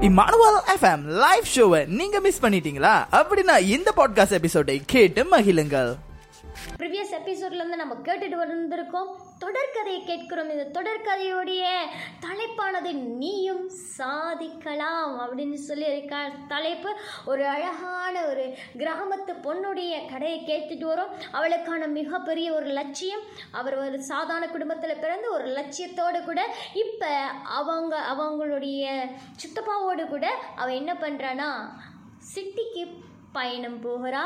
Emmanuel FM live ஷோவை நீங்க miss பண்ணிட்டீங்களா? அப்படின்னா இந்த பாட்காஸ்ட் எபிசோடை கேட்டு மகிழுங்கள். ப்ரிவியஸ் எபிசோட்லேருந்து நம்ம கேட்டுட்டு வந்திருக்கோம். தொடர்கதையை கேட்கிறோம். இந்த தொடர்கதையுடைய தலைப்பானது நீயும் சாதிக்கலாம் அப்படின்னு சொல்லி இருக்க தலைப்பு. ஒரு அழகான ஒரு கிராமத்து பொண்ணுடைய கடையை கேட்டுட்டு வரும். அவளுக்கான மிகப்பெரிய ஒரு லட்சியம் அவர் ஒரு சாதாரண குடும்பத்தில் பிறந்து ஒரு லட்சியத்தோடு கூட இப்போ அவங்க அவங்களுடைய சித்தப்பாவோடு கூட அவள் என்ன பண்ணுறான்னா சிட்டிக்கு பயணம் போகிறா.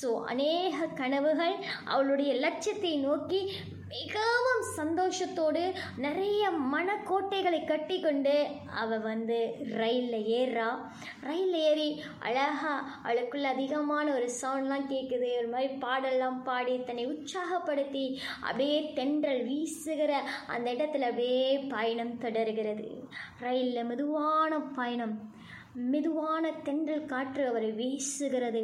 ஸோ அநேக கனவுகள் அவளுடைய லட்சியத்தை நோக்கி மிகவும் சந்தோஷத்தோடு நிறைய மனக்கோட்டைகளை கட்டி கொண்டு அவள் வந்து ரயிலில் ஏறுறா. ரயிலில் ஏறி அழகா அவளுக்குள்ள அதிகமான ஒரு சவுண்ட்லாம் கேட்குது ஒரு மாதிரி பாடெல்லாம் பாடி தன்னை உற்சாகப்படுத்தி அப்படியே தென்றல் வீசுகிற அந்த இடத்துல அப்படியே பயணம் தொடர்கிறது. ரயிலில் மெதுவான பயணம். மெதுவான தென்றல் காற்று அவரை வீசுகிறது.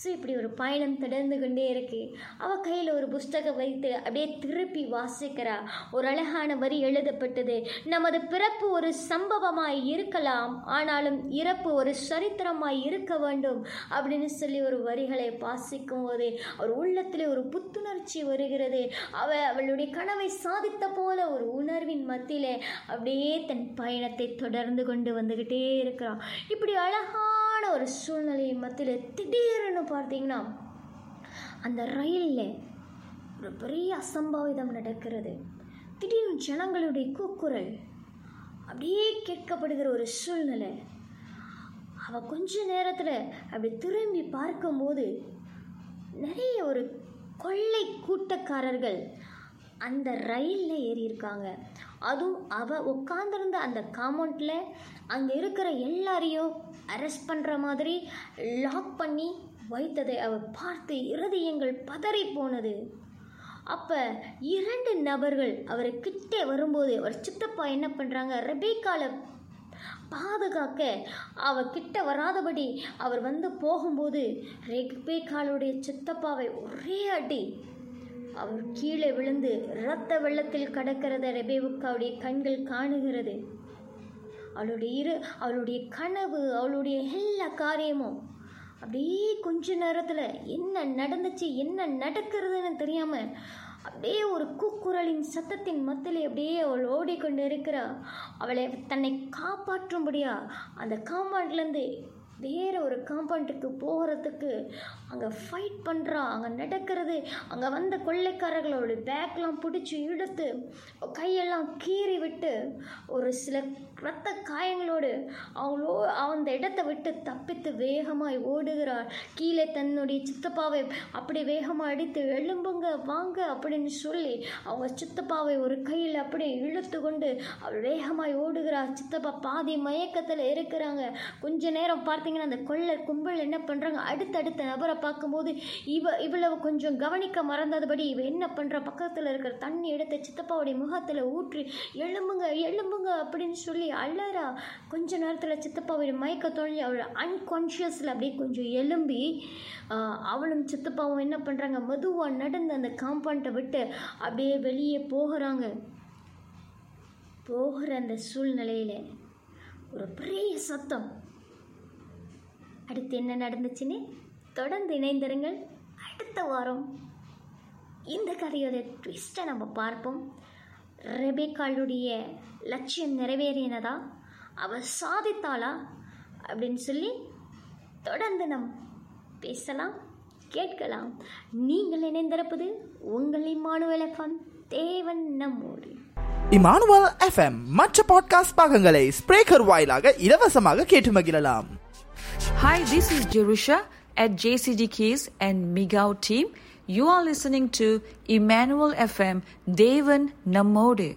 ஸோ இப்படி ஒரு பயணம் தொடர்ந்து கொண்டே இருக்கு. அவ கையில் ஒரு புஸ்தகம் வைத்து அப்படியே திருப்பி வாசிக்கிறா. ஒரு அழகான வரி எழுதப்பட்டது. நமது பிறப்பு ஒரு சம்பவமாய் இருக்கலாம். ஆனாலும் இறப்பு ஒரு சரித்திரமாய் இருக்க வேண்டும் அப்படின்னு சொல்லி ஒரு வரிகளை வாசிக்கும் போது அவர் உள்ளத்தில் ஒரு புத்துணர்ச்சி வருகிறது. அவ அவளுடைய கனவை சாதித்த போல ஒரு உணர்வின் மத்தியிலே அப்படியே தன் பயணத்தை தொடர்ந்து கொண்டு வந்துக்கிட்டே இருக்கிறான் இப்படி அழகான ஒரு சூழ்நிலை மத்தியில் திடீர்னு பார்த்தீங்கன்னா அந்த ரயிலில் ஒரு பெரிய அசம்பாவிதம் நடக்கிறது. திடீர்னு ஜனங்களுடைய கூக்குரல் அப்படியே கேட்கப்படுகிற ஒரு சூழ்நிலை. அவள் கொஞ்ச நேரத்தில் அப்படி திரும்பி பார்க்கும்போது நிறைய ஒரு கொள்ளை கூட்டக்காரர்கள் அந்த ரயிலில் ஏறியிருக்காங்க. அதுவும் அவள் உட்காந்துருந்த அந்த காம்பவுண்டில் அங்கே இருக்கிற எல்லாரையும் அரெஸ்ட் பண்ணுற மாதிரி லாக் பண்ணி வைத்ததை அவள் பார்த்து இருதயங்கள் பதறி போனது. அப்போ இரண்டு நபர்கள் அவர் கிட்டே வரும்போது அவர் சித்தப்பா என்ன பண்ணுறாங்க ரெபேக்கால பாதுகாக்க அவர் கிட்ட வராதபடி அவர் வந்து போகும்போது ரெபேக்காலுடைய சித்தப்பாவை ஒரே அடி அவர் கீழே விழுந்து இரத்த வெள்ளத்தில் கடக்கிறத ரெபேவுக்காவுடைய கண்கள் காணுகிறது. அவளுடைய இரு அவளுடைய கனவு அவளுடைய எல்லா காரியமும் அப்படியே கொஞ்ச நேரத்தில் என்ன நடந்துச்சு என்ன நடக்கிறதுன்னு தெரியாமல் அப்படியே ஒரு கூக்குரலின் சத்தத்தின் மத்தியில் அப்படியே அவள் ஓடிக்கொண்டு இருக்கிறா. அவளை தன்னை காப்பாற்றும்படியா அந்த காம்பவுண்ட்லேருந்து வேறு ஒரு காம்பவுண்டுக்கு போகிறதுக்கு அங்கே ஃபைட் பண்ணுறா அங்கே நடக்கிறது அங்கே வந்த கொள்ளைக்காரர்களோட பேக்லாம் பிடிச்சி இழுத்து கையெல்லாம் கீறி விட்டு ஒரு சில இரத்த காயங்களோடு அவங்களோ அந்த இடத்தை விட்டு தப்பித்து வேகமாய் ஓடுகிறாள். கீழே தன்னுடைய சித்தப்பாவை அப்படி வேகமாக அடித்து எழும்புங்க வாங்க அப்படின்னு சொல்லி அவங்க சித்தப்பாவை ஒரு கையில் அப்படியே இழுத்து கொண்டு அவள் வேகமாய் ஓடுகிறாள் சித்தப்பா பாதி மயக்கத்தில் இருக்கிறாங்க. கொஞ்ச நேரம் பார்த்தீங்கன்னா அந்த கொள்ளை கும்பல் என்ன பண்ணுறாங்க அடுத்தடுத்த நபரை பார்க்கும்போது இவ இவ்வளவு கொஞ்சம் கவனிக்க மறந்ததுபடி இவ என்ன பண்ணுற பக்கத்தில் இருக்கிற தண்ணி எடுத்து சித்தப்பாவுடைய முகத்தில் ஊற்றி எழும்புங்க எழும்புங்க அப்படின்னு சொல்லி அழறா. கொஞ்ச நேரத்தில் சித்தப்பாவுடைய மயக்க தொழில் அவள் அன்கான்ஷியஸில் அப்படியே கொஞ்சம் எழும்பி அவளும் சித்தப்பாவும் என்ன பண்ணுறாங்க மெதுவாக நடந்து அந்த காம்பவுண்டை விட்டு அப்படியே வெளியே போகிறாங்க. போகிற அந்த சூழ்நிலையில் ஒரு பெரிய சத்தம். அடுத்து என்ன நடந்துச்சுன்னு தொடர்ந்து இணைந்திருங்கள். அடுத்த வாரம் இந்த கதையோட ட்விஸ்ட்டை நம்ம பார்ப்போம். ரெபேக்காளுடைய லட்சியம் நிறைவேறினதா? அவ சாதித்தாளா? அப்படின்னு சொல்லி தொடர்ந்து நம் பேசலாம் கேட்கலாம். நீங்கள் இணைந்திருப்பது உங்கள் இம்மானுவல் எஃப்எம் தேவன் நம்மோடு. இமானுவல் எஃப்எம் மற்ற பாட்காஸ்ட் பாகங்களை ஸ்பிரேக்கர் வாயிலாக இலவசமாக கேட்டு மகிழலாம். Hi, this is Jerusha. At JCD Keys and Migao team. You are listening to Emmanuel FM Devan Namode.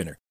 winner.